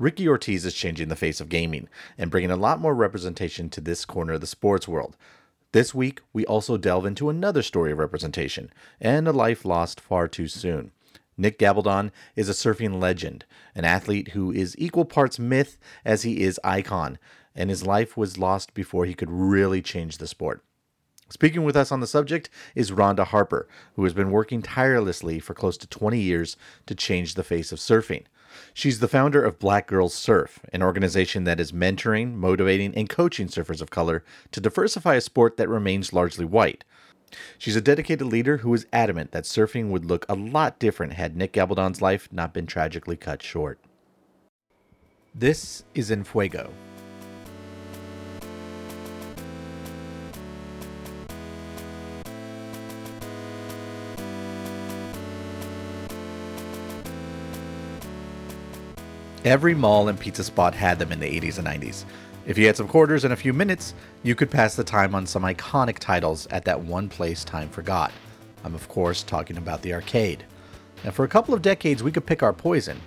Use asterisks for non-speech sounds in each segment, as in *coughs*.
Ricki Ortiz is changing the face of gaming and bringing a lot more representation to this corner of the sports world. This week, we also delve into another story of representation and a life lost far too soon. Nick Gabaldon is a surfing legend, an athlete who is equal parts myth as he is icon, and his life was lost before he could really change the sport. Speaking with us on the subject is Rhonda Harper, who has been working tirelessly for close to 20 years to change the face of surfing. She's the founder of Black Girls Surf, an organization that is mentoring, motivating, and coaching surfers of color to diversify a sport that remains largely white. She's a dedicated leader who is adamant that surfing would look a lot different had Nick Gabaldon's life not been tragically cut short. This is En Fuego, Every mall and pizza spot had them in the 80s and 90s. If you had some quarters and a few minutes, you could pass the time on some iconic titles at that one place time forgot. I'm, of course, talking about the arcade. And for a couple of decades, we could pick our poison.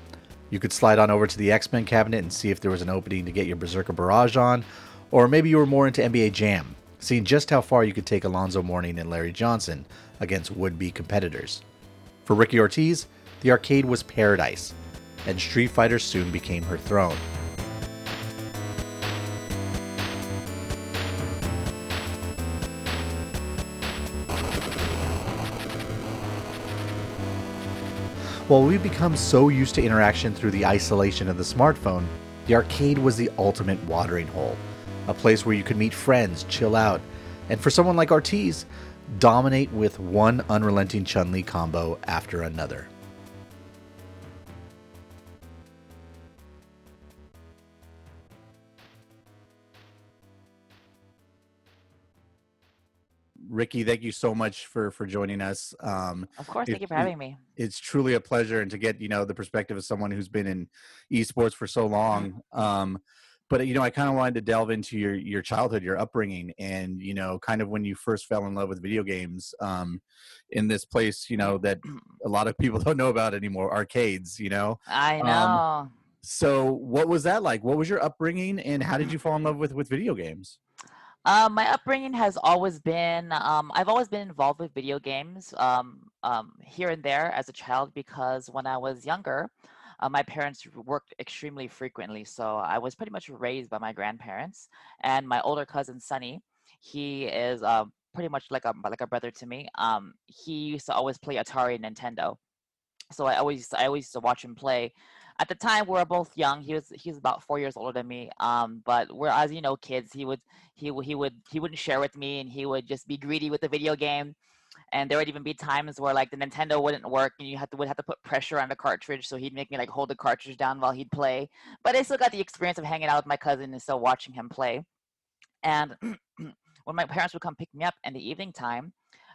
You could slide on over to the X Men cabinet and see if there was an opening to get your Berserker Barrage on, or maybe you were more into NBA Jam, seeing just how far you could take Alonzo Mourning and Larry Johnson against would be competitors. For Ricki Ortiz, the arcade was paradise and Street Fighter soon became her throne. While we've become so used to interaction through the isolation of the smartphone, the arcade was the ultimate watering hole. A place where you could meet friends, chill out, and for someone like Ortiz, dominate with one unrelenting Chun Li combo after another. Ricki, thank you so much for for joining us. Um, of course, thank it, you for having me. It's truly a pleasure, and to get you know the perspective of someone who's been in esports for so long. Um, but you know, I kind of wanted to delve into your your childhood, your upbringing, and you know, kind of when you first fell in love with video games. Um, in this place, you know, that *clears throat* a lot of people *laughs* don't know about anymore, arcades. You know, I um, know. so, what was that like? What was your upbringing, and how did you fall in love with with video games? Um, my upbringing has always been um, I've always been involved with video games um, um, here and there as a child because when I was younger, uh, my parents worked extremely frequently. So I was pretty much raised by my grandparents. And my older cousin, Sonny, he is uh, pretty much like a, like a brother to me. Um, he used to always play Atari and Nintendo. So I always I always used to watch him play at the time we were both young. He was he was about four years older than me. Um, but we're as you know, kids. He would he he would he wouldn't share with me, and he would just be greedy with the video game. And there would even be times where like the Nintendo wouldn't work, and you had to would have to put pressure on the cartridge, so he'd make me like hold the cartridge down while he'd play. But I still got the experience of hanging out with my cousin and still watching him play. And *clears throat* when my parents would come pick me up in the evening time,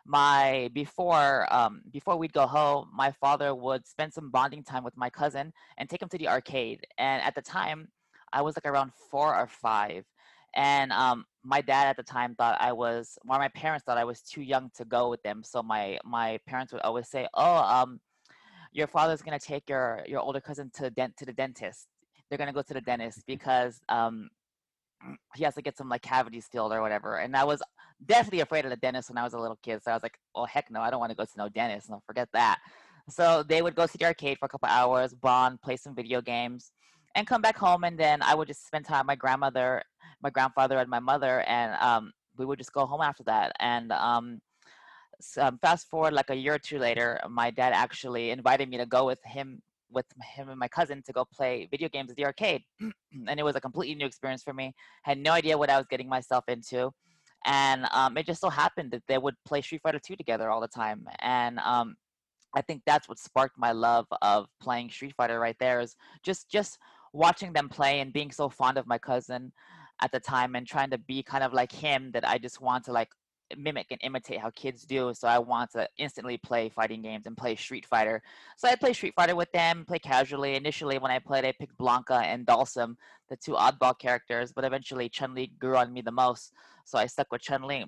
my before um, before we'd go home, my father would spend some bonding time with my cousin and take him to the arcade. And at the time, I was like around four or five, and um, my dad at the time thought I was, or my parents thought I was too young to go with them. So my my parents would always say, "Oh, um, your father's gonna take your your older cousin to dent to the dentist. They're gonna go to the dentist *laughs* because um, he has to get some like cavities filled or whatever." And that was definitely afraid of the dentist when I was a little kid. So I was like, oh heck no, I don't want to go to no dentist. No, forget that. So they would go to the arcade for a couple hours, bond, play some video games, and come back home. And then I would just spend time with my grandmother, my grandfather, and my mother, and um, we would just go home after that. And um, so, um, fast forward like a year or two later, my dad actually invited me to go with him with him and my cousin to go play video games at the arcade. *clears throat* and it was a completely new experience for me. Had no idea what I was getting myself into and um, it just so happened that they would play Street Fighter 2 together all the time. And um, I think that's what sparked my love of playing Street Fighter right there is just just watching them play and being so fond of my cousin at the time and trying to be kind of like him that I just want to like mimic and imitate how kids do. So I want to instantly play fighting games and play Street Fighter. So I play Street Fighter with them, play casually. Initially, when I played, I picked Blanka and Dhalsim, the two oddball characters, but eventually Chun Li grew on me the most. So I stuck with Chun Li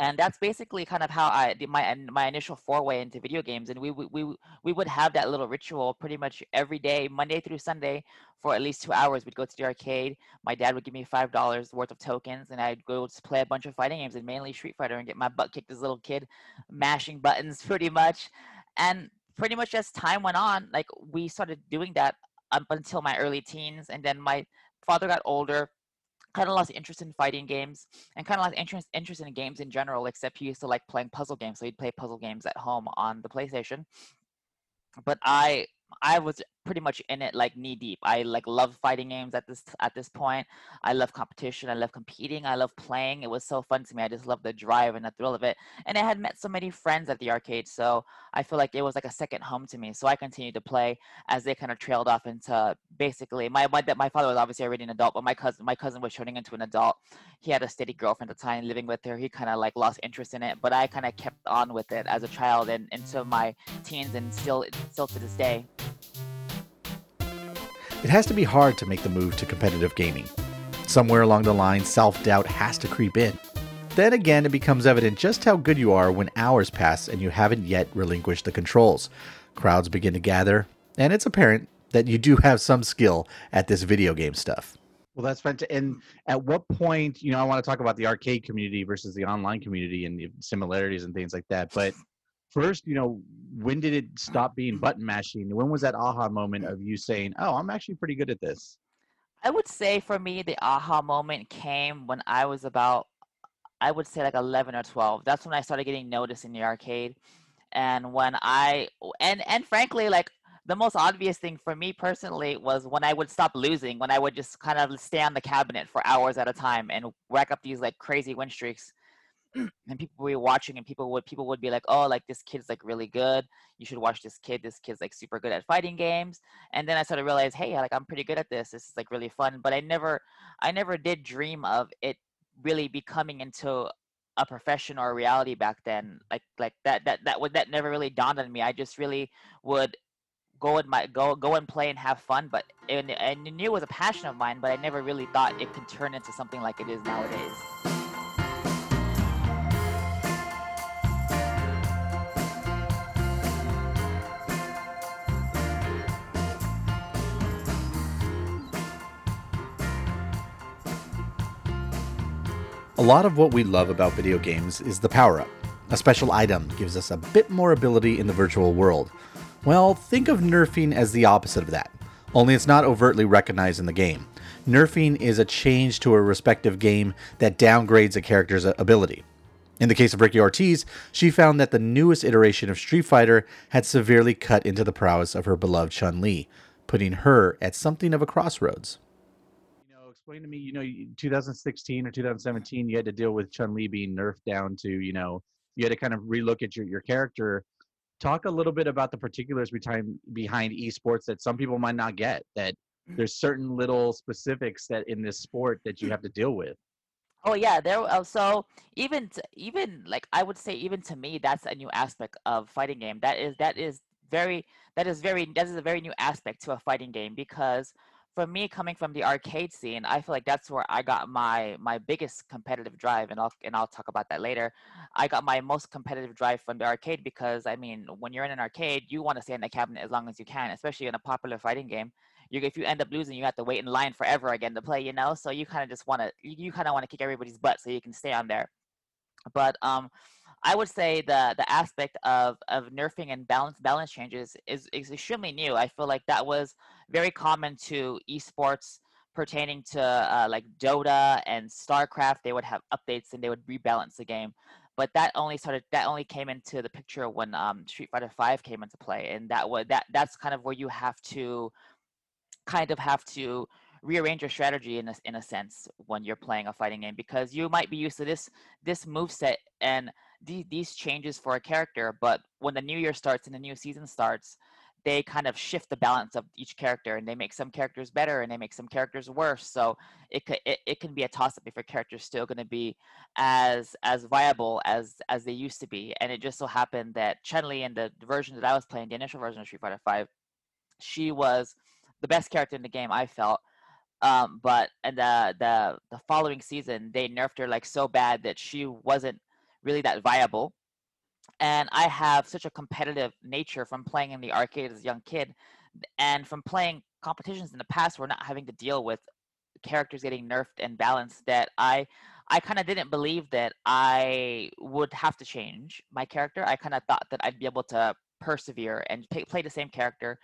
and that's basically kind of how I did my my initial foray into video games. And we we we would have that little ritual pretty much every day, Monday through Sunday, for at least two hours. We'd go to the arcade. My dad would give me five dollars worth of tokens, and I'd go to play a bunch of fighting games, and mainly Street Fighter, and get my butt kicked as a little kid, mashing buttons *laughs* pretty much. And pretty much as time went on, like we started doing that up until my early teens, and then my father got older kind of lost interest in fighting games and kind of lost interest interest in games in general except he used to like playing puzzle games so he'd play puzzle games at home on the playstation. But i I was pretty much in it like knee deep. I like love fighting games at this at this point. I love competition. I love competing. I love playing. It was so fun to me. I just love the drive and the thrill of it. And I had met so many friends at the arcade, so I feel like it was like a second home to me. So I continued to play as they kind of trailed off into basically my my my father was obviously already an adult, but my cousin my cousin was turning into an adult. He had a steady girlfriend at the time, living with her. He kind of like lost interest in it, but I kind of kept on with it as a child and into my teens and still still to this day. It has to be hard to make the move to competitive gaming. Somewhere along the line, self doubt has to creep in. Then again, it becomes evident just how good you are when hours pass and you haven't yet relinquished the controls. Crowds begin to gather, and it's apparent that you do have some skill at this video game stuff. Well, that's fantastic. And at what point, you know, I want to talk about the arcade community versus the online community and the similarities and things like that. But first, you know, when did it stop being button mashing? When was that aha moment of you saying, "Oh, I'm actually pretty good at this"? I would say for me, the aha moment came when I was about, I would say like 11 or 12. That's when I started getting noticed in the arcade, and when I and and frankly, like the most obvious thing for me personally was when I would stop losing, when I would just kind of stay on the cabinet for hours at a time and rack up these like crazy win streaks *clears throat* and people were watching and people would people would be like oh like this kid's like really good. You should watch this kid. This kid's like super good at fighting games. And then i started to realize hey like i'm pretty good at this. This is like really fun. But i never i never did dream of it really becoming into a profession or a reality back then. Like like that that that would that never really dawned on me. I just really would go and my go go and play and have fun but and, and knew it was a passion of mine but i never really thought it could turn into something like it is nowadays A lot of what we love about video games is the power up. A special item gives us a bit more ability in the virtual world. Well, think of nerfing as the opposite of that, only it's not overtly recognized in the game. Nerfing is a change to a respective game that downgrades a character's ability. In the case of Ricki Ortiz, she found that the newest iteration of Street Fighter had severely cut into the prowess of her beloved Chun Li, putting her at something of a crossroads explain to me, you know, 2016 or 2017, you had to deal with Chun Li being nerfed down to, you know, you had to kind of relook at your, your character. Talk a little bit about the particulars behind behind esports that some people might not get. That there's certain little specifics that in this sport that you have to deal with. Oh yeah, there. Uh, so even to, even like I would say, even to me, that's a new aspect of fighting game. That is that is very that is very that is a very new aspect to a fighting game because for me coming from the arcade scene i feel like that's where i got my my biggest competitive drive and i'll and i'll talk about that later. I got my most competitive drive from the arcade because i mean when you're in an arcade you want to stay in the cabinet as long as you can especially in a popular fighting game. You if you end up losing you have to wait in line forever again to play you know? So you kind of just want to you, you kind of want to kick everybody's butt so you can stay on there. But um I would say the the aspect of of nerfing and balance balance changes is, is extremely new. I feel like that was very common to esports pertaining to uh, like Dota and StarCraft. They would have updates and they would rebalance the game. But that only started that only came into the picture when um, Street Fighter Five came into play, and that was that that's kind of where you have to kind of have to rearrange your strategy in a, in a sense when you're playing a fighting game because you might be used to this this move set and these, these changes for a character but when the new year starts and the new season starts they kind of shift the balance of each character and they make some characters better and they make some characters worse. So it could it, it can be a toss up if a is still going to be as as viable as as they used to be. And it just so happened that Chun-Li in the version that I was playing the initial version of Street Fighter 5 she was the best character in the game I felt. Um, but and the the the following season they nerfed her like so bad that she wasn't really that viable and I have such a competitive nature from playing in the arcade as a young kid, and from playing competitions in the past where not having to deal with characters getting nerfed and balanced that I I kind of didn't believe that I would have to change my character. I kind of thought that I'd be able to persevere and pay, play the same character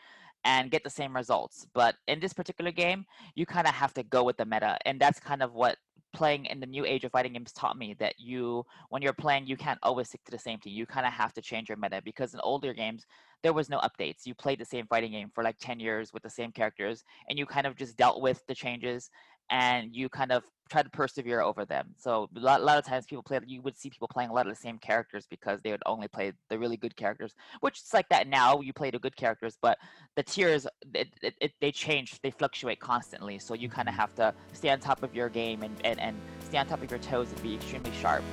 and get the same results. But in this particular game, you kind of have to go with the meta, and that's kind of what playing in the new age of fighting games taught me that you when you're playing you can't always stick to the same thing you kind of have to change your meta because in older games there was no updates you played the same fighting game for like 10 years with the same characters and you kind of just dealt with the changes and you kind of try to persevere over them. So a lot, a lot, of times people play, you would see people playing a lot of the same characters because they would only play the really good characters, which is like that now. You play the good characters, but the tiers it, it, it, they change, they fluctuate constantly. So you kind of mm-hmm. have to stay on top of your game and, and, and stay on top of your toes and be extremely sharp.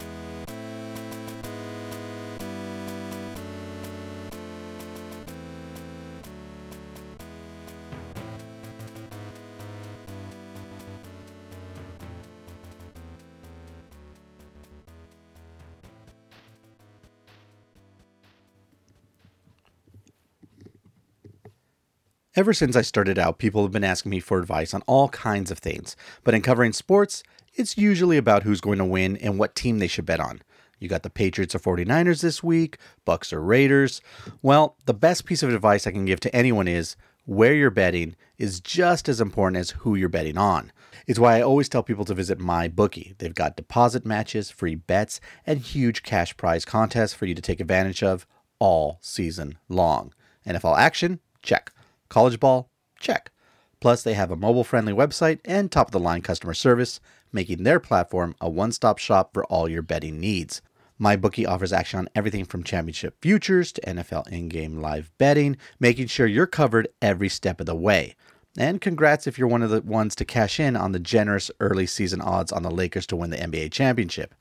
Ever since I started out, people have been asking me for advice on all kinds of things, but in covering sports, it's usually about who's going to win and what team they should bet on. You got the Patriots or 49ers this week, Bucks or Raiders. Well, the best piece of advice I can give to anyone is where you're betting is just as important as who you're betting on. It's why I always tell people to visit MyBookie. They've got deposit matches, free bets, and huge cash prize contests for you to take advantage of all season long. NFL action? Check. College ball? Check. Plus, they have a mobile friendly website and top of the line customer service, making their platform a one stop shop for all your betting needs. MyBookie offers action on everything from championship futures to NFL in game live betting, making sure you're covered every step of the way. And congrats if you're one of the ones to cash in on the generous early season odds on the Lakers to win the NBA championship.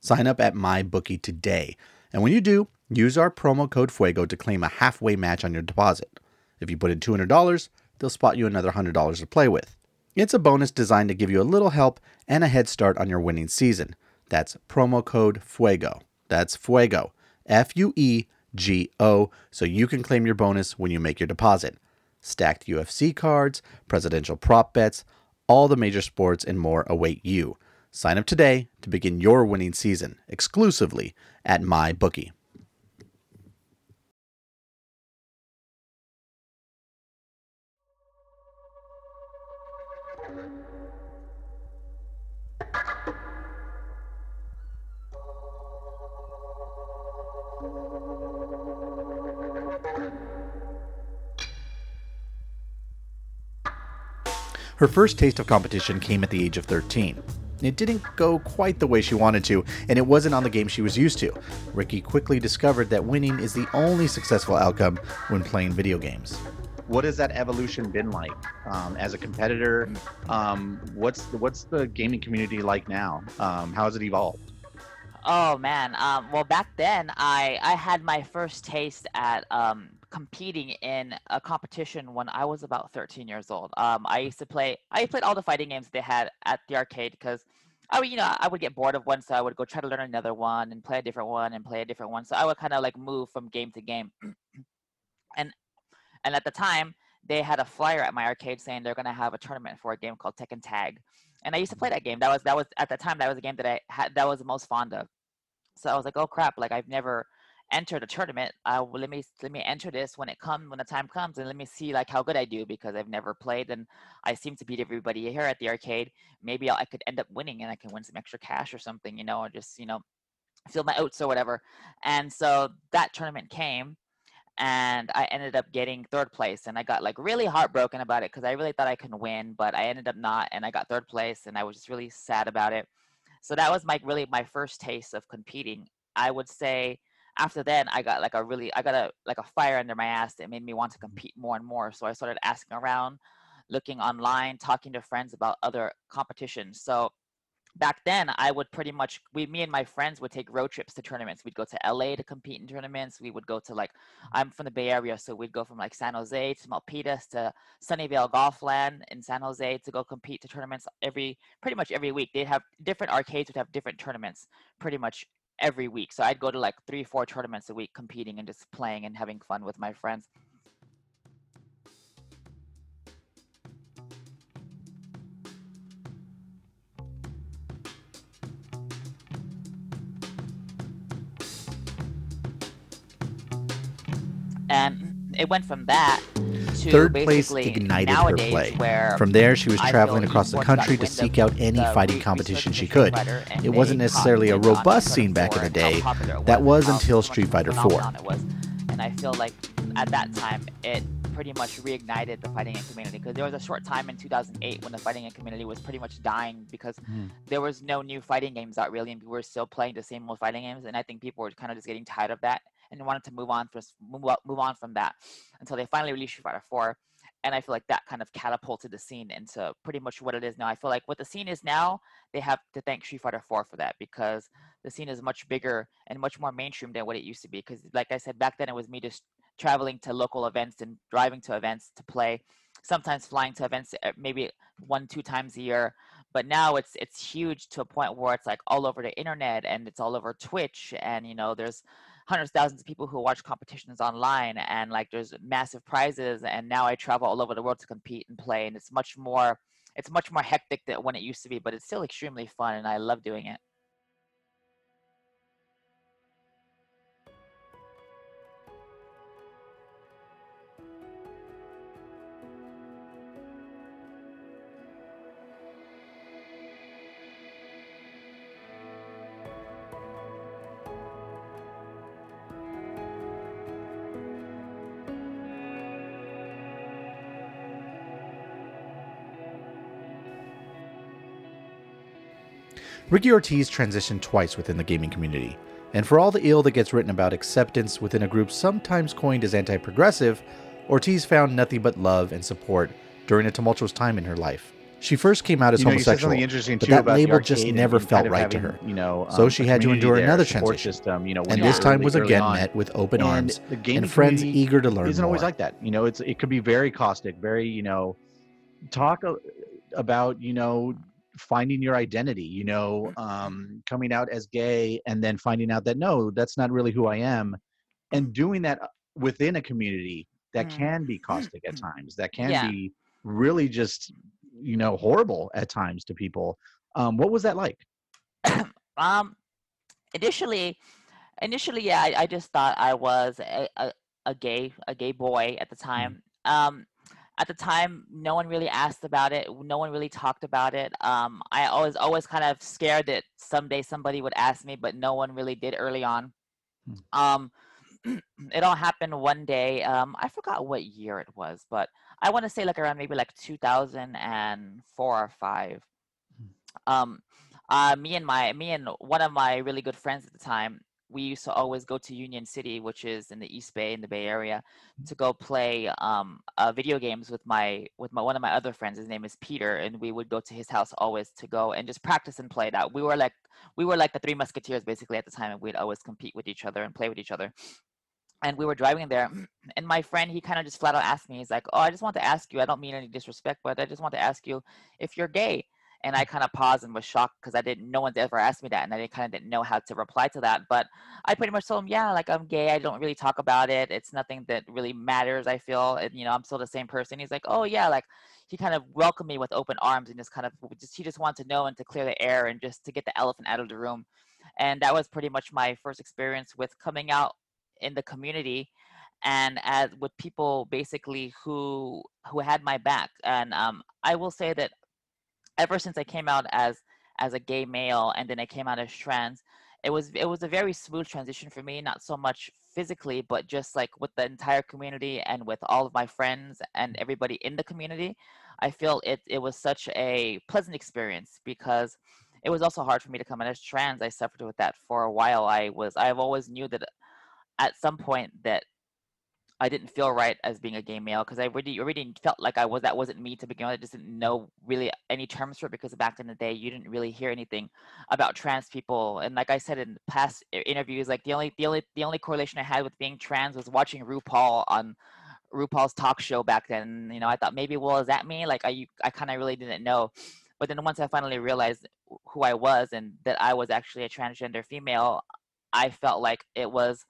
Sign up at MyBookie today. And when you do, use our promo code FUEGO to claim a halfway match on your deposit. If you put in $200, they'll spot you another $100 to play with. It's a bonus designed to give you a little help and a head start on your winning season. That's promo code FUEGO. That's FUEGO, F U E G O, so you can claim your bonus when you make your deposit. Stacked UFC cards, presidential prop bets, all the major sports and more await you. Sign up today to begin your winning season exclusively at MyBookie. Her first taste of competition came at the age of 13. It didn't go quite the way she wanted to, and it wasn't on the game she was used to. Ricki quickly discovered that winning is the only successful outcome when playing video games. What has that evolution been like um, as a competitor? Um, what's the, what's the gaming community like now? Um, how has it evolved? Oh man, um, well back then I I had my first taste at um, competing in a competition when I was about 13 years old. Um, I used to play. I played all the fighting games they had at the arcade because I would, you know, I would get bored of one, so I would go try to learn another one and play a different one and play a different one. So I would kind of like move from game to game. *clears throat* and and at the time, they had a flyer at my arcade saying they're gonna have a tournament for a game called Tekken Tag. And I used to play that game. That was that was at the time that was a game that I had that was the most fond of. So I was like, oh crap! Like I've never enter the tournament. Uh, let me let me enter this when it comes when the time comes, and let me see like how good I do because I've never played and I seem to beat everybody here at the arcade. Maybe I'll, I could end up winning and I can win some extra cash or something, you know, or just you know, fill my oats or whatever. And so that tournament came, and I ended up getting third place, and I got like really heartbroken about it because I really thought I could win, but I ended up not, and I got third place, and I was just really sad about it. So that was my really my first taste of competing. I would say after then I got like a really I got a like a fire under my ass that made me want to compete more and more. So I started asking around, looking online, talking to friends about other competitions. So back then I would pretty much we me and my friends would take road trips to tournaments. We'd go to LA to compete in tournaments. We would go to like I'm from the Bay Area, so we'd go from like San Jose to Milpitas to Sunnyvale Golfland in San Jose to go compete to tournaments every pretty much every week. They'd have different arcades would have different tournaments pretty much every week. So I'd go to like three, four tournaments a week competing and just playing and having fun with my friends. And it went from that Third place ignited her play. From there, she was traveling across the country to seek out any fighting competition she could. It wasn't necessarily a robust scene back in the day. how popular it That was until much of a Street Fighter 4. phenomenon It was. And I feel like at that time, it pretty much reignited the fighting game community because there was a short time in 2008 when the fighting game community was pretty much dying because Mhm. there was no new fighting games out really, and we were still playing the same old fighting games. And I think people were kind of just getting tired of that and wanted to move on for move, on from that until they finally released Street Fighter 4. And I feel like that kind of catapulted the scene into pretty much what it is now. I feel like what the scene is now, they have to thank Street Fighter 4 for that because the scene is much bigger and much more mainstream than what it used to be. Because, like I said, back then it was me just traveling to local events and driving to events to play, sometimes flying to events uh, maybe one, two times a year. But now it's it's huge to a point where it's like all over the internet and it's all over Twitch and you know there's hundreds thousands of people who watch competitions online and like there's massive prizes and now I travel all over the world to compete and play and it's much more it's much more hectic than when it used to be, but it's still extremely fun and I love doing it. Ricki Ortiz transitioned twice within the gaming community, and for all the ill that gets written about acceptance within a group sometimes coined as anti progressive, Ortiz found nothing but love and support during a tumultuous time in her life. She first came out as you know, homosexual, but that label just never felt right to her. You know, So um, she had to endure there, another transition. System, you know, and this time was again on. met with open And arms and friends eager to learn isn't more. always like that. You know, it's it could be very caustic, very you know, talk about you know finding your identity. You know, um, coming out as gay and then finding out that no, that's not really who I am, and doing that uh, within a community that Mm. can be caustic at times. That can Yeah. be really just you know horrible at times to people. Um, what was that like? *coughs* um initially initially yeah I, I just thought i was a, a, a gay a gay boy at the time um at the time no one really asked about it no one really talked about it. Um i was always kind of scared that someday somebody would ask me but no one really did early on. Um *clears throat* it all happened one day um i forgot what year it was but i want to say like around maybe like 2004 or 5 um uh me and my me and one of my really good friends at the time we used to always go to union city which is in the east bay in the bay area to go play um uh, video games with my with my one of my other friends. His name is peter and we would go to his house always to go and just practice and play that. we were like we were like the three musketeers basically at the time and we'd always compete with each other and play with each other. And we were driving there *clears throat* and my friend he kind of just flat out asked me he's like oh i just want to ask you i don't mean any disrespect but i just want to ask you if you're gay and I kind of paused and was shocked because I didn't. No one's ever asked me that, and I kind of didn't know how to reply to that. But I pretty much told him, yeah, like I'm gay. I don't really talk about it. It's nothing that really matters. I feel, and you know, I'm still the same person. He's like, oh yeah, like he kind of welcomed me with open arms and just kind of just he just wanted to know and to clear the air and just to get the elephant out of the room. And that was pretty much my first experience with coming out in the community and as with people basically who who had my back and um, i will say that ever since I came out as as a gay male and then I came out as trans, it was it was a very smooth transition for me. Not so much physically, but just like with the entire community and with all of my friends and everybody in the community. I feel it it was such a pleasant experience because it was also hard for me to come out as trans. I suffered with that for a while. I was I've always knew that at some point that I didn't feel right as being a gay male because I really already felt like I was that wasn't me to begin with. I just didn't know really any terms for it because back in the day you didn't really hear anything about trans people. And like I said in past interviews, like the only the only the only correlation I had with being trans was watching RuPaul on RuPaul's talk show back then. You know, I thought maybe well is that me? Like I I kind of really didn't know. But then once I finally realized who I was and that I was actually a transgender female, I felt like it was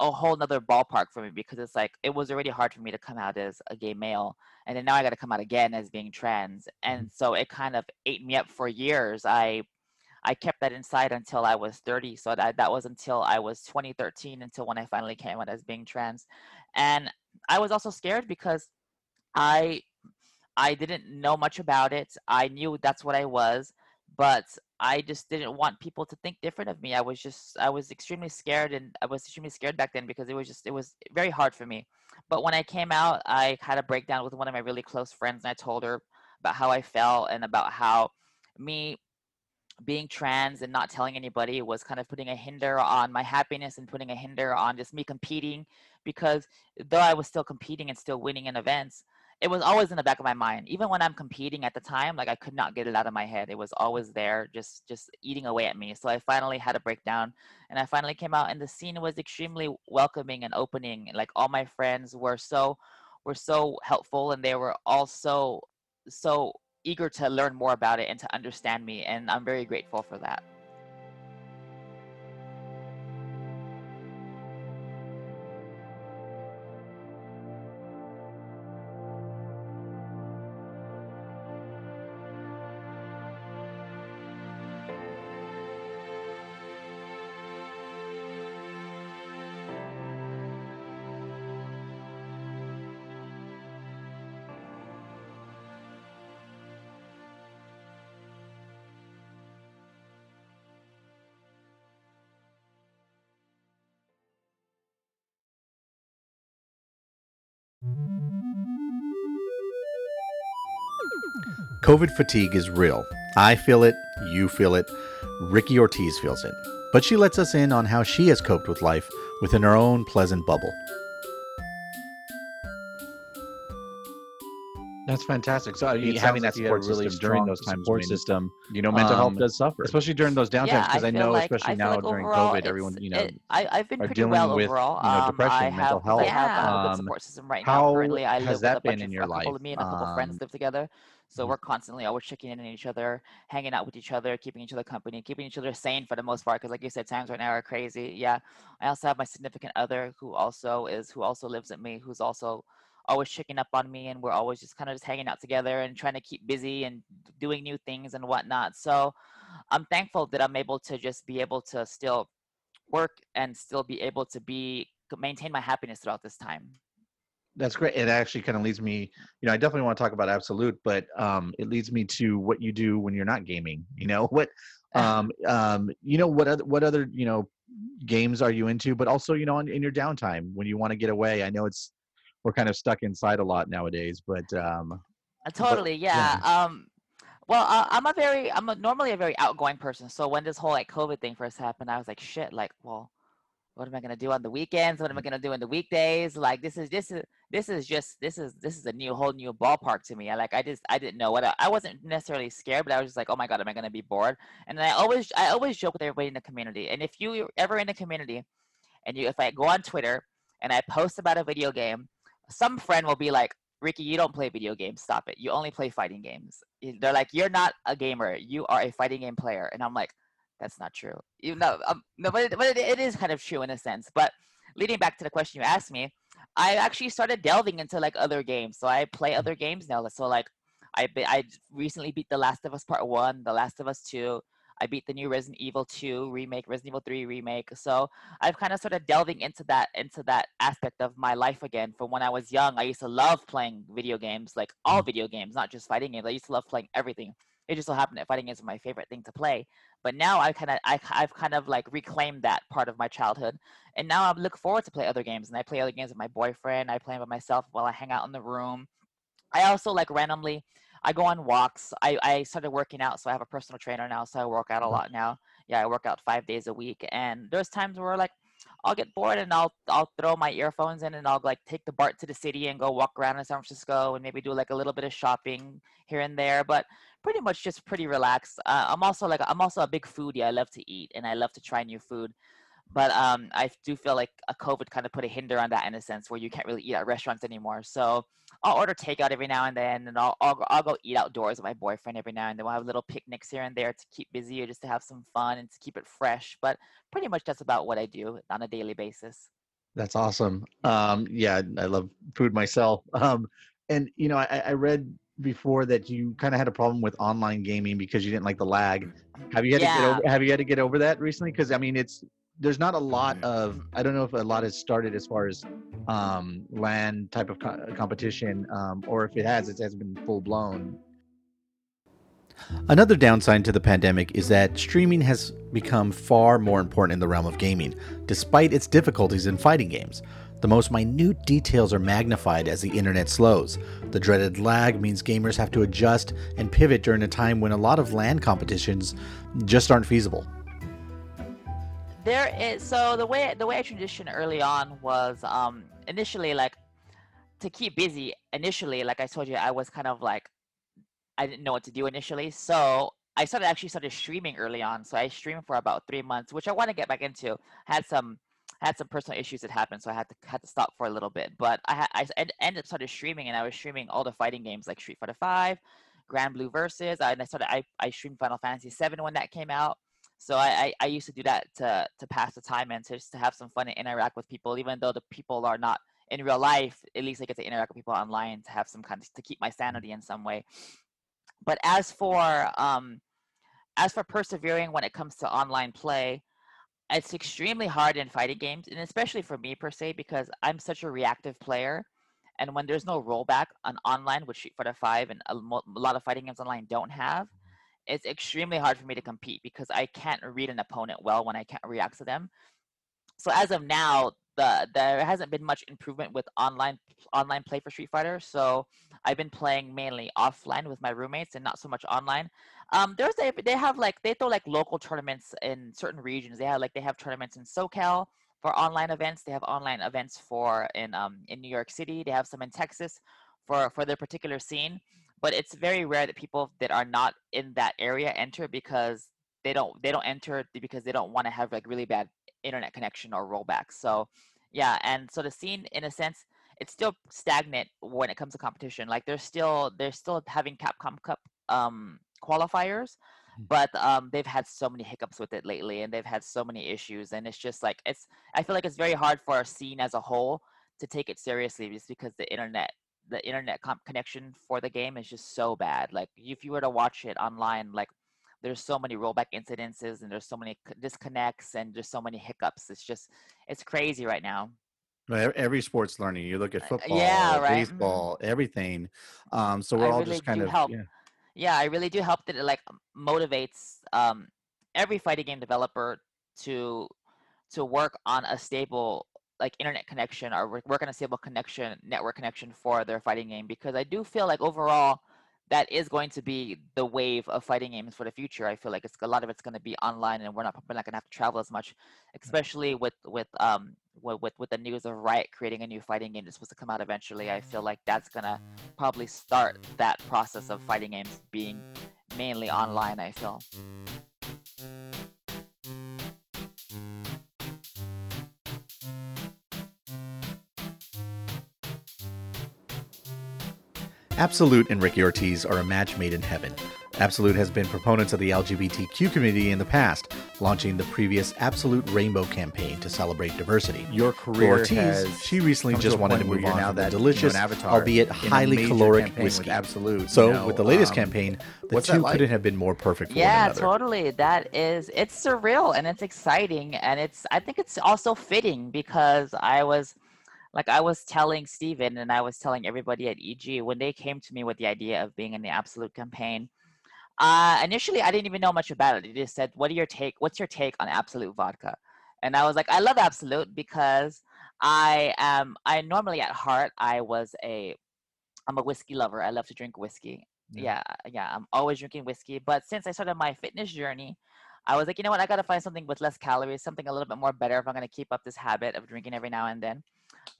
a whole nother ballpark for me because it's like it was already hard for me to come out as a gay male and then now i got to come out again as being trans and mm-hmm. so it kind of ate me up for years i i kept that inside until i was 30 so that, that was until i was 2013 until when i finally came out as being trans and i was also scared because i i didn't know much about it i knew that's what i was but I just didn't want people to think different of me. I was just I was extremely scared and I was extremely scared back then because it was just it was very hard for me. But when I came out, I had a breakdown with one of my really close friends and I told her about how I felt and about how me being trans and not telling anybody was kind of putting a hinder on my happiness and putting a hinder on just me competing because though I was still competing and still winning in events, it was always in the back of my mind. Even when i'm competing at the time like i could not get it out of my head. It was always there just just eating away at me. So i finally had a breakdown and i finally came out and the scene was extremely welcoming and opening like all my friends were so were so helpful and they were all so so eager to learn more about it and to understand me and i'm very grateful for that COVID fatigue is real. I feel it, you feel it, Ricki Ortiz feels it. But she lets us in on how she has coped with life within her own pleasant bubble. That's fantastic. So you having that support really system during those times, support system, you know, mental um, health does suffer, especially during those downtimes. Because yeah, I, I, know, like, especially now like during COVID, everyone, you know, it, I, have been pretty well with, overall. You know, depression, um, mental have, health. I have a good um, support system right now. Currently, I live with a bunch of a couple of me and a couple of friends um, live together. So we're constantly always checking in on each other, hanging out with each other, keeping each other company, keeping each other sane for the most part. Because like you said, times right now are crazy. Yeah, I also have my significant other who also is who also lives with me, who's also always checking up on me, and we're always just kind of just hanging out together and trying to keep busy and doing new things and whatnot. So I'm thankful that I'm able to just be able to still work and still be able to be maintain my happiness throughout this time that's great. It actually kind of leads me, you know, I definitely want to talk about Absolut, but um, it leads me to what you do when you're not gaming. You know *laughs* what, um, *laughs* um, you know what other what other you know games are you into? But also, you know, in, in your downtime when you want to get away. I know it's we're kind of stuck inside a lot nowadays, but um, uh, totally, but, yeah. yeah. Um, well, uh, I'm a very, I'm a, normally a very outgoing person. So when this whole like COVID thing first happened, I was like, shit, like, well, what am I gonna do on the weekends? What am I gonna do in the weekdays? Like this is this is this is just this is this is a new whole new ballpark to me. I like I just I didn't know what I, I wasn't necessarily scared, but I was just like, oh my god, am I gonna be bored? And I always I always joke with everybody in the community. And if you ever in the community, and you if I go on Twitter and I post about a video game, some friend will be like, Ricki, you don't play video games. Stop it. You only play fighting games. They're like, you're not a gamer. You are a fighting game player. And I'm like, that's not true. You know, um, no, but, it, but it, it is kind of true in a sense. But leading back to the question you asked me, I actually started delving into like other games. So I play other games now. So like I I recently beat The Last of Us Part One, The Last of Us Two. I beat the new Resident Evil 2 remake, Resident Evil 3 remake. So I've kind of started delving into that into that aspect of my life again. From when I was young, I used to love playing video games, like all mm. video games, not just fighting games. I used to love playing everything. It just so happened that fighting games are my favorite thing to play. But now I kind of I, I've kind of like reclaimed that part of my childhood, and now I look forward to play other games. And I play other games with my boyfriend. I play them by myself while I hang out in the room. I also like randomly. I go on walks. I, I started working out, so I have a personal trainer now, so I work out a mm-hmm. lot now. Yeah, I work out five days a week, and there's times where like I'll get bored and I'll I'll throw my earphones in and I'll like take the BART to the city and go walk around in San Francisco and maybe do like a little bit of shopping here and there. But pretty much just pretty relaxed. Uh, I'm also like I'm also a big foodie. I love to eat and I love to try new food. But um, I do feel like a COVID kind of put a hinder on that in a sense where you can't really eat at restaurants anymore. So I'll order takeout every now and then, and I'll, I'll, I'll go eat outdoors with my boyfriend every now and then. We'll have little picnics here and there to keep busy or just to have some fun and to keep it fresh. But pretty much that's about what I do on a daily basis. That's awesome. Um, yeah, I love food myself. *laughs* Um, and you know, I, I read before that you kind of had a problem with online gaming because you didn't like the lag. Have you had Yeah. to get over? Have you had to get over that recently? Because I mean, it's there's not a lot of. I don't know if a lot has started as far as um, LAN type of co- competition, um, or if it has, it has been full blown. Another downside to the pandemic is that streaming has become far more important in the realm of gaming, despite its difficulties in fighting games. The most minute details are magnified as the internet slows. The dreaded lag means gamers have to adjust and pivot during a time when a lot of LAN competitions just aren't feasible. There is so the way the way I transitioned early on was um initially like to keep busy. Initially, like I told you, I was kind of like I didn't know what to do initially, so I started actually started streaming early on. So I streamed for about three months, which I want to get back into. Had some had some personal issues that happened, so I had to had to stop for a little bit. But I had I ended up started streaming, and I was streaming all the fighting games like Street Fighter Five, Granblue Versus. I, and I started I I streamed Final Fantasy Seven when that came out. So I, I, I used to do that to to pass the time and to just to have some fun and interact with people, even though the people are not in real life. At least I get to interact with people online to have some kind of to keep my sanity in some way. But as for um, as for persevering when it comes to online play, it's extremely hard in fighting games, and especially for me per se, because I'm such a reactive player. And when there's no rollback on online, which Street Fighter Five and a, a lot of fighting games online don't have, it's extremely hard for me to compete because I can't read an opponent well when I can't react to them. So as of now, the there hasn't been much improvement with online online play for Street Fighter. So I've been playing mainly offline with my roommates and not so much online. Um, there's a, they have like they throw like local tournaments in certain regions. They have like they have tournaments in SoCal for online events. They have online events for in um in New York City. They have some in Texas for for their particular scene. But it's very rare that people that are not in that area enter because they don't they don't enter because they don't want to have like really bad internet connection or rollback. So yeah, and so the scene in a sense it's still stagnant when it comes to competition. Like they're still they're still having Capcom Cup um qualifiers, Mm. but um they've had so many hiccups with it lately and they've had so many issues and it's just like it's I feel like it's very hard for a scene as a whole to take it seriously just because the internet the internet connection for the game is just so bad. Like if you were to watch it online, like there's so many rollback incidences and there's so many disconnects and there's so many hiccups. It's just it's crazy right now. Every sports learning, you look at Uh, football, yeah, right, mhm. baseball, everything. Um, so we're I all really just kind of help. yeah. Yeah, I really do help that it like motivates um every fighting game developer to to work on a stable like internet connection or work on a stable connection network connection for their fighting game because I do feel like overall that is going to be the wave of fighting games for the future. I feel like it's a lot of it's going to be online, and we're not we're not going to have to travel as much, especially with with um with, with with the news of Riot creating a new fighting game that's supposed to come out eventually. I feel like that's going to probably start that process of fighting games being mainly online. I feel. Absolut and Ricki Ortiz are a match made in heaven. Absolut has been proponents of the LGBTQ community in the past, launching the previous Absolut Rainbow campaign to celebrate diversity. Your For career Ortiz, has she recently just wanted to move on now from the that, you know, delicious, an avatar albeit highly caloric campaign with whiskey. Absolut. So, you know, with the latest um, campaign, the two like? couldn't have been more perfect for yeah one totally that is it's surreal and it's exciting and it's i think it's also fitting because i was like i was telling steven and i was telling everybody at EG when they came to me with the idea of being in the Absolut campaign uh initially i didn't even know much about it they just said what are your take what's your take on Absolut vodka and i was like i love Absolut because i am i normally at heart i was a i'm a whiskey lover i love to drink whiskey Yeah. yeah yeah i'm always drinking whiskey but since i started my fitness journey I was like, you know what? I got to find something with less calories, something a little bit more better if I'm going to keep up this habit of drinking every now and then.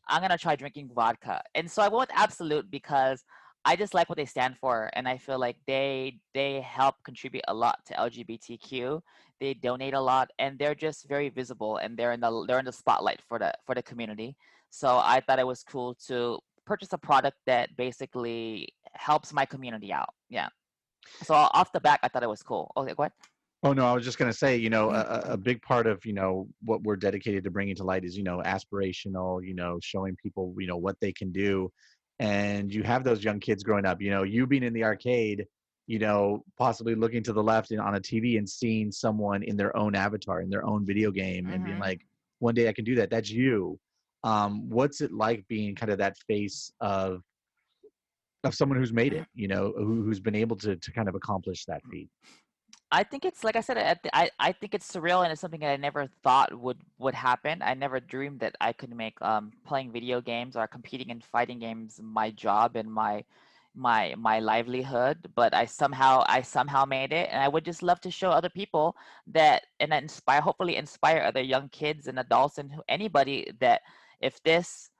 I'm to try drinking vodka. And so I went with Absolut because I just like what they stand for, and I feel like they they help contribute a lot to LGBTQ. They donate a lot, and they're just very visible, and they're in the they're in the spotlight for the for the community. So I thought it was cool to purchase a product that basically helps my community out. Yeah. So off the back, I thought it was cool. Oh, okay, go ahead. Oh no, I was just going to say, you know, a, a big part of you know what we're dedicated to bringing to light is you know aspirational, you know, showing people you know what they can do, and you have those young kids growing up. You know, you being in the arcade, you know, possibly looking to the left and on a TV and seeing someone in their own avatar in their own video game mm-hmm. and being mm-hmm. like, one day I can do that. That's you. Um, what's it like being kind of that face of of someone who's made it? You know, who, who's been able to to kind of accomplish that feat. I think it's like I said. I I think it's surreal and it's something that I never thought would would happen. I never dreamed that I could make um, playing video games or competing in fighting games my job and my my my livelihood. But I somehow I somehow made it, and I would just love to show other people that and inspire, hopefully inspire other young kids and adults and anybody that if this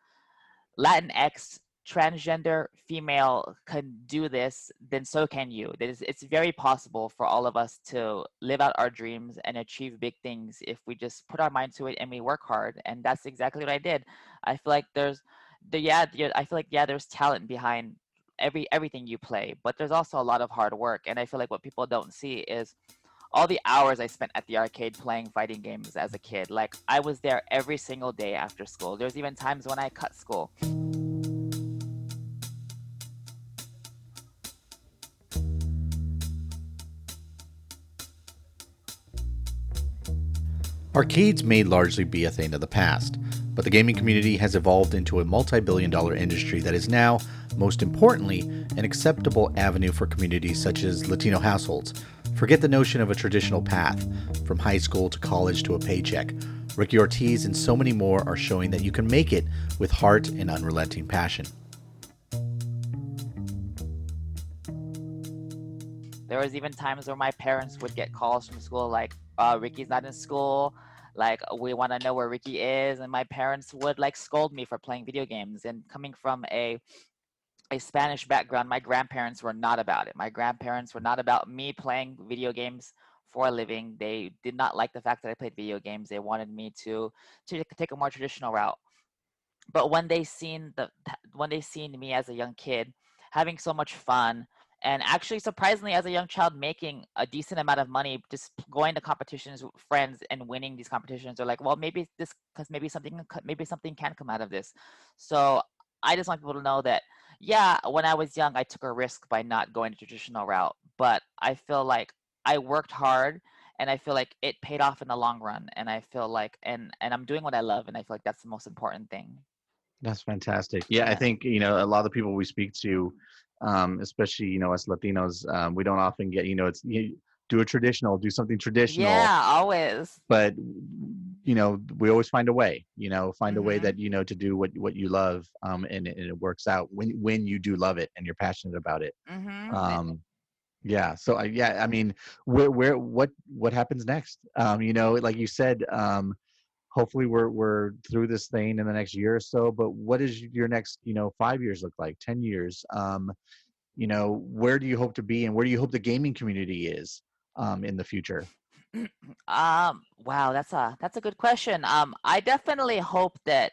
Latinx transgender female can do this, then so can you. It's, very possible for all of us to live out our dreams and achieve big things if we just put our mind to it and we work hard. And that's exactly what I did. I feel like there's the yeah, I feel like yeah, there's talent behind every everything you play, but there's also a lot of hard work. And I feel like what people don't see is all the hours I spent at the arcade playing fighting games as a kid. Like I was there every single day after school. There's even times when I cut school. Arcades may largely be a thing of the past, but the gaming community has evolved into a multi billion dollar industry that is now, most importantly, an acceptable avenue for communities such as Latino households. Forget the notion of a traditional path, from high school to college to a paycheck. Ricki Ortiz and so many more are showing that you can make it with heart and unrelenting passion. There was even times where my parents would get calls from school like, uh, Ricki's not in school. Like we want to know where Ricky is, and my parents would like scold me for playing video games. And coming from a a Spanish background, my grandparents were not about it. My grandparents were not about me playing video games for a living. They did not like the fact that I played video games. They wanted me to to take a more traditional route. But when they seen the when they seen me as a young kid having so much fun, and actually surprisingly as a young child making a decent amount of money just going to competitions with friends and winning these competitions are like well maybe this because maybe something maybe something can come out of this. So i just want people to know that yeah when i was young i took a risk by not going the traditional route but i feel like i worked hard and i feel like it paid off in the long run and i feel like and and i'm doing what i love and i feel like that's the most important thing. That's fantastic. Yeah, yeah. i think you know a lot of the people we speak to um, especially you know as Latinos, um, we don't often get you know it's you do a traditional, do something traditional. Yeah, always. But you know we always find a way. You know, find mm-hmm. a way mm-hmm. that you know to do what what you love, um, and, and it works out when when you do love it and you're passionate about it. Mm-hmm. Um, yeah. So I, yeah, I mean, where where what what happens next? Um, you know, like you said, um, hopefully we're we're through this thing in the next year or so but what does your next you know five years look like ten years? Um you know where do you hope to be and where do you hope the gaming community is um in the future? *clears throat* Um wow that's a that's a good question. Um i definitely hope that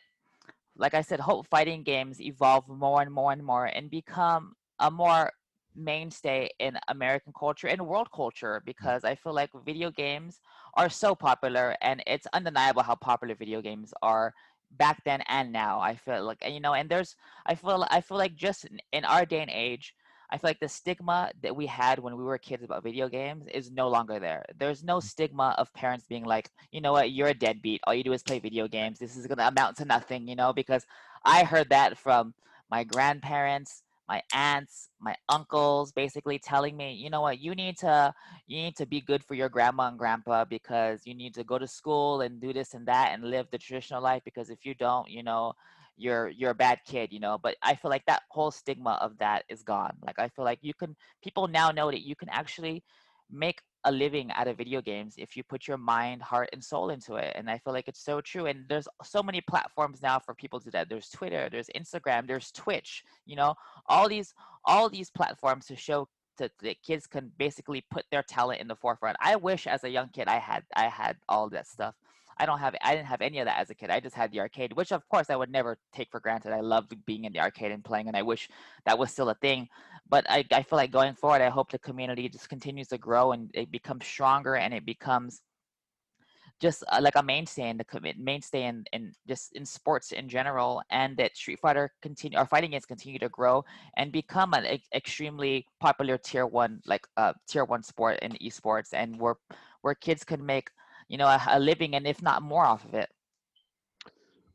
like i said hope fighting games evolve more and more and more and become a more mainstay in American culture and world culture mm. because I feel like video games are so popular and it's undeniable how popular video games are back then and now. I feel like you know, and there's I feel I feel like just in our day and age, I feel like the stigma that we had when we were kids about video games is no longer there. There's no mm. stigma of parents being like, you know what, you're a deadbeat. All you do is play video games. This is gonna amount to nothing, you know, because I heard that from my grandparents my aunts, my uncles basically telling me, you know what, you need to you need to be good for your grandma and grandpa because you need to go to school and do this and that and live the traditional life because if you don't, you know, you're you're a bad kid, you know. But I feel like that whole stigma of that is gone. Like I feel like you can people now know that you can actually make a living out of video games if you put your mind, heart, and soul into it. And I feel like it's so true. And there's so many platforms now for people to do that. There's Twitter, there's Instagram, there's Twitch. You know, all these all these platforms to show to, that kids can basically put their talent in the forefront. I wish as a young kid I had I had all that stuff. I don't have I didn't have any of that as a kid. I just had the arcade, which of course I would never take for granted. I loved being in the arcade and playing, and I wish that was still a thing. But I, I feel like going forward, I hope the community just continues to grow and it becomes stronger and it becomes just uh, like a mainstay in the mainstay in, in just in sports in general and that street fighter continue or fighting games continue to grow and become an extremely popular tier one like uh tier one sport in esports and where where kids can make you know, a, a living and if not more off of it.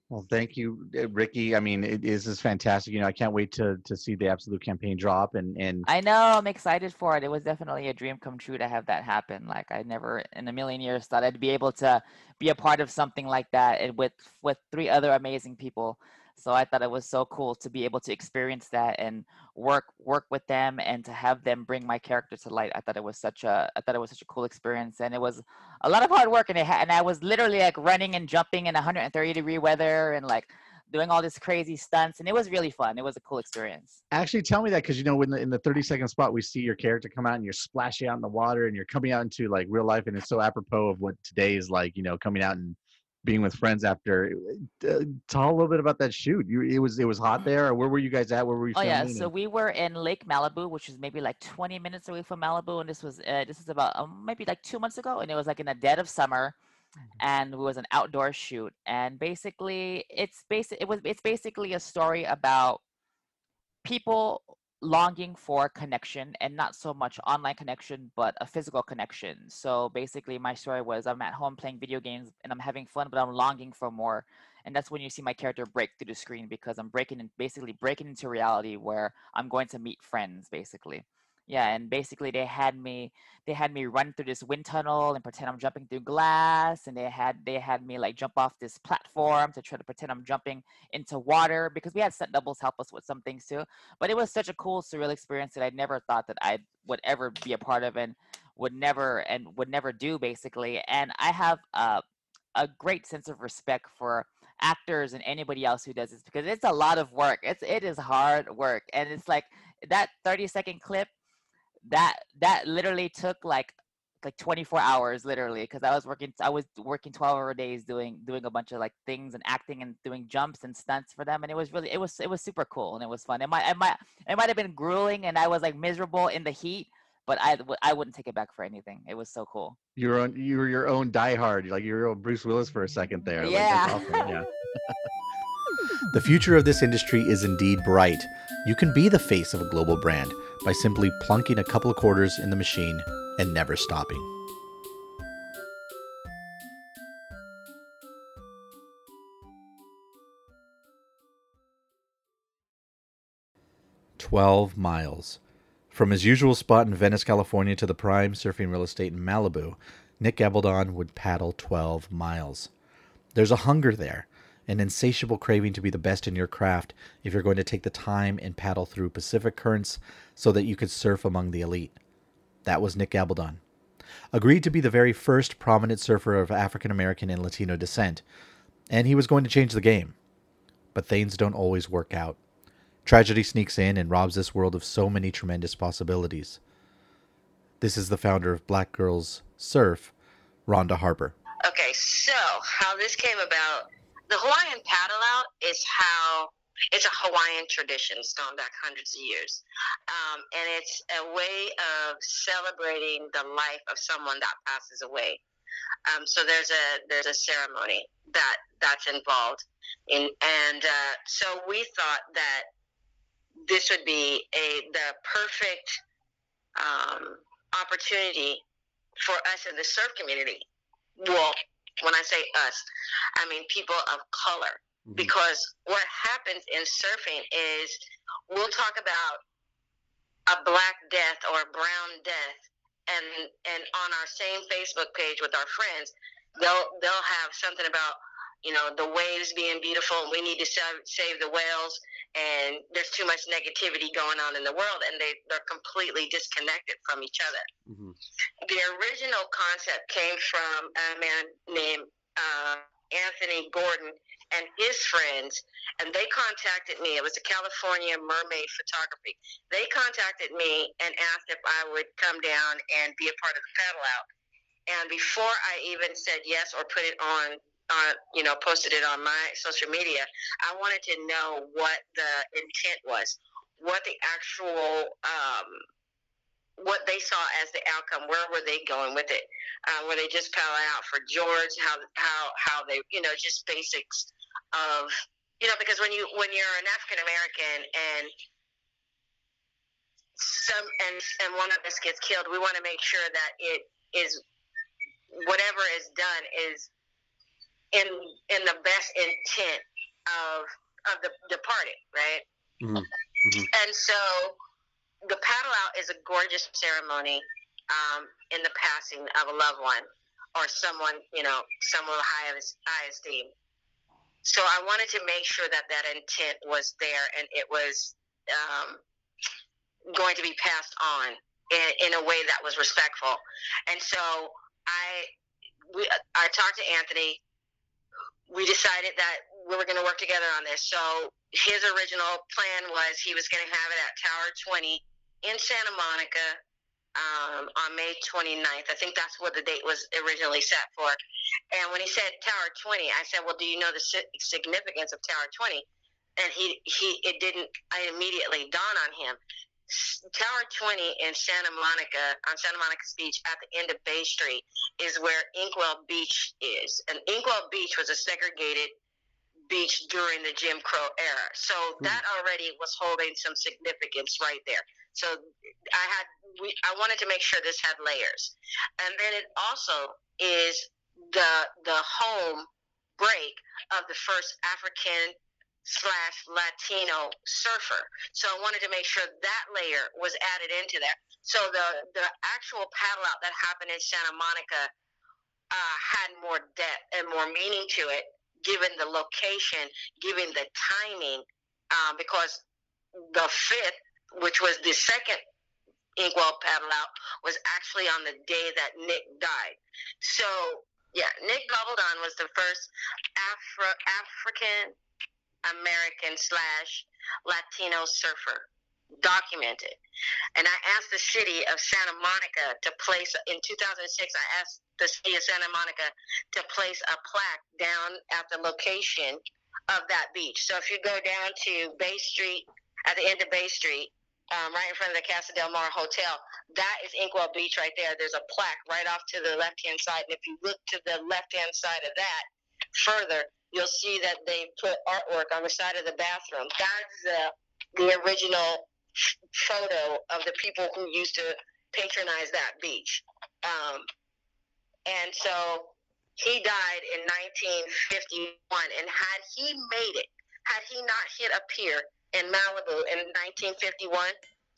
Well, thank you, uh, Ricki. I mean, it is is fantastic. You know, I can't wait to to see the Absolut campaign drop. And and I know I'm excited for it. It was definitely a dream come true to have that happen. Like I never in a million years thought I'd be able to be a part of something like that and with with three other amazing people. So I thought it was so cool to be able to experience that and work work with them and to have them bring my character to light. I thought it was such a I thought it was such a cool experience and it was a lot of hard work and it had, and I was literally like running and jumping in 130 degree weather and like doing all this crazy stunts and it was really fun. It was a cool experience. Actually, tell me that because you know when the in the 30 second spot we see your character come out and you're splashing out in the water and you're coming out into like real life and it's so apropos of what today is like. You know, coming out and being with friends after. Uh, tell a little bit about that shoot. You, it was it was hot there. Where were you guys at? Where were you? Oh yeah, so we were in Lake Malibu, which is maybe like 20 minutes away from Malibu, and this was uh, this is about um, maybe like two months ago, and it was like in the dead of summer, mm-hmm. and it was an outdoor shoot, and basically it's basic. It was it's basically a story about people longing for connection and not so much online connection but a physical connection. So basically my story was i'm at home playing video games and i'm having fun but i'm longing for more. And that's when you see my character break through the screen because i'm breaking in basically breaking into reality where i'm going to meet friends basically yeah and basically they had me they had me run through this wind tunnel and pretend i'm jumping through glass and they had they had me like jump off this platform to try to pretend i'm jumping into water because we had stunt doubles help us with some things too but it was such a cool surreal experience that i never thought that i would ever be a part of and would never and would never do basically and i have a, a great sense of respect for actors and anybody else who does this because it's a lot of work it's it is hard work and it's like that 30 second clip that that literally took like like 24 hours literally because i was working i was working 12 hour days doing doing a bunch of like things and acting and doing jumps and stunts for them and it was really it was it was super cool and it was fun it might it might it might have been grueling and i was like miserable in the heat but I, I wouldn't take it back for anything. It was so cool. You're on, you were your own diehard, like you were Bruce Willis for a second there. Yeah. Like, awesome. yeah. *laughs* the future of this industry is indeed bright. You can be the face of a global brand by simply plunking a couple of quarters in the machine and never stopping. Twelve miles. From his usual spot in Venice, California to the prime surfing real estate in Malibu, Nick Gabaldon would paddle 12 miles. There's a hunger there, an insatiable craving to be the best in your craft if you're going to take the time and paddle through Pacific currents so that you could surf among the elite. That was Nick Gabaldon. Agreed to be the very first prominent surfer of African American and Latino descent, and he was going to change the game. But things don't always work out. Tragedy sneaks in and robs this world of so many tremendous possibilities. This is the founder of Black Girls Surf, Rhonda Harper. Okay, so how this came about the Hawaiian paddle out is how it's a Hawaiian tradition. It's gone back hundreds of years, um, and it's a way of celebrating the life of someone that passes away. Um, so there's a there's a ceremony that that's involved in, and uh, so we thought that this would be a the perfect um, opportunity for us in the surf community. Well, when I say us, I mean people of color. Mm-hmm. Because what happens in surfing is we'll talk about a black death or a brown death and and on our same Facebook page with our friends, they'll they'll have something about you know the waves being beautiful. We need to save, save the whales, and there's too much negativity going on in the world, and they they're completely disconnected from each other. Mhm. The original concept came from a man named uh, Anthony Gordon and his friends, and they contacted me. It was a California mermaid photography. They contacted me and asked if I would come down and be a part of the paddle out. And before I even said yes or put it on, uh, you know, posted it on my social media, I wanted to know what the intent was, what the actual, um, what they saw as the outcome. Where were they going with it? Uh, were they just paddling out for George? How how how they, you know, just basics of, you know, because when you when you're an African American and some and and one of us gets killed, we want to make sure that it is whatever is done is in in the best intent of of the departed, right? Mhm. And so the paddle out is a gorgeous ceremony um, in the passing of a loved one or someone, you know, someone high of high esteem. So I wanted to make sure that that intent was there and it was um, going to be passed on in, in a way that was respectful. And so I we I talked to Anthony. We decided that we were going to work together on this. So his original plan was he was going to have it at Tower 20 in Santa Monica um, on May 29th. I think that's what the date was originally set for. And when he said Tower 20, I said, "Well, do you know the si- significance of Tower 20?" And he he it didn't I immediately dawn on him. Tower 20 in Santa Monica on Santa Monica's beach at the end of Bay Street is where Inkwell Beach is. And Inkwell Beach was a segregated beach during the Jim Crow era. So hmm. that already was holding some significance right there. So I had we I wanted to make sure this had layers. And then it also is the the home break of the first African slash Latino surfer. So I wanted to make sure that layer was added into there. So the the actual paddle out that happened in Santa Monica uh, had more depth and more meaning to it, given the location, given the timing, um, because the fifth, which was the second Inkwell paddle out, was actually on the day that Nick died. So yeah, Nick Gabaldon was the first Afro African American slash Latino surfer documented. And I asked the city of Santa Monica to place in 2006. I asked the city of Santa Monica to place a plaque down at the location of that beach. So if you go down to Bay Street, at the end of Bay Street, um, right in front of the Casa del Mar Hotel, that is Inkwell Beach right there. There's a plaque right off to the left hand side. And if you look to the left hand side of that further, you'll see that they put artwork on the side of the bathroom. That's the, the original photo of the people who used to patronize that beach. Um, and so he died in 1951. And had he made it, had he not hit a pier in Malibu in 1951,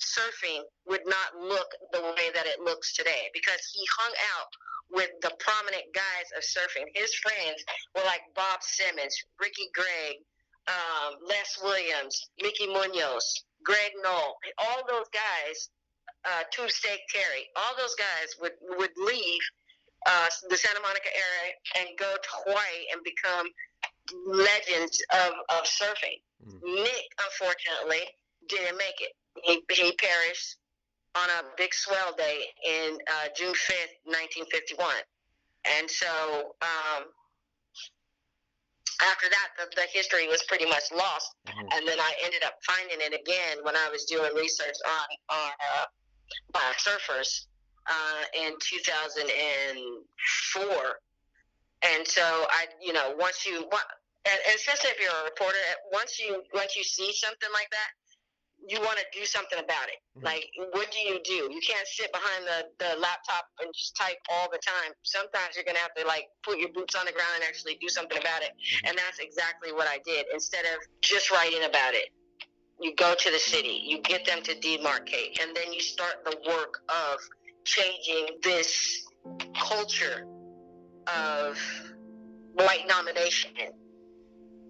surfing would not look the way that it looks today because he hung out with the prominent guys of surfing. His friends were like Bob Simmons, Ricky Grigg, um, Les Williams, Mickey Munoz, Greg Noll, all those guys, uh, Tube Steak Terry, all those guys would would leave uh, the Santa Monica area and go to Hawaii and become legends of, of surfing. Mm. Nick, unfortunately, didn't make it. He, he perished on a big swell day in uh, June 5th, 1951. And so um, after that, the, the history was pretty much lost. Mhm. And then I ended up finding it again when I was doing research on, on uh, uh, surfers uh, in 2004. And so I, you know, once you, and especially if you're a reporter, once you once you see something like that, you want to do something about it. Mhm. Like, what do you do? You can't sit behind the, the laptop and just type all the time. Sometimes you're gonna have to like put your boots on the ground and actually do something about it. And that's exactly what I did. Instead of just writing about it, you go to the city, you get them to demarcate, and then you start the work of changing this culture of white domination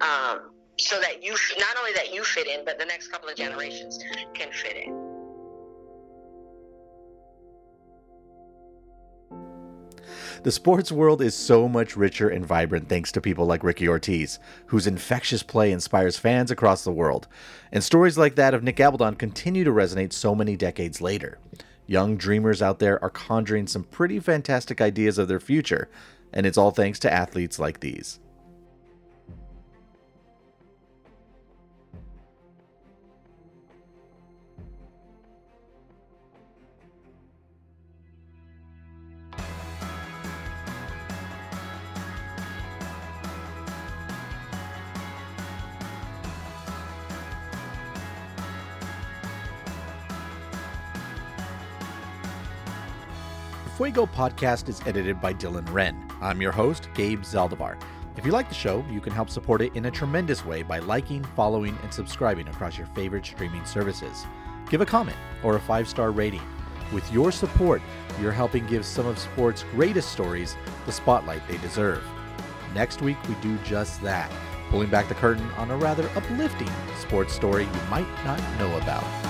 um, so that you not only that you fit in, but the next couple of generations can fit in. The sports world is so much richer and vibrant thanks to people like Ricki Ortiz, whose infectious play inspires fans across the world. And stories like that of Nick Gabaldon continue to resonate so many decades later. Young dreamers out there are conjuring some pretty fantastic ideas of their future, and it's all thanks to athletes like these. Fuego podcast is edited by Dylan Wren. I'm your host, Gabe Zaldivar. If you like the show, you can help support it in a tremendous way by liking, following, and subscribing across your favorite streaming services. Give a comment or a five star rating. With your support, you're helping give some of sports' greatest stories the spotlight they deserve. Next week, we do just that, pulling back the curtain on a rather uplifting sports story you might not know about.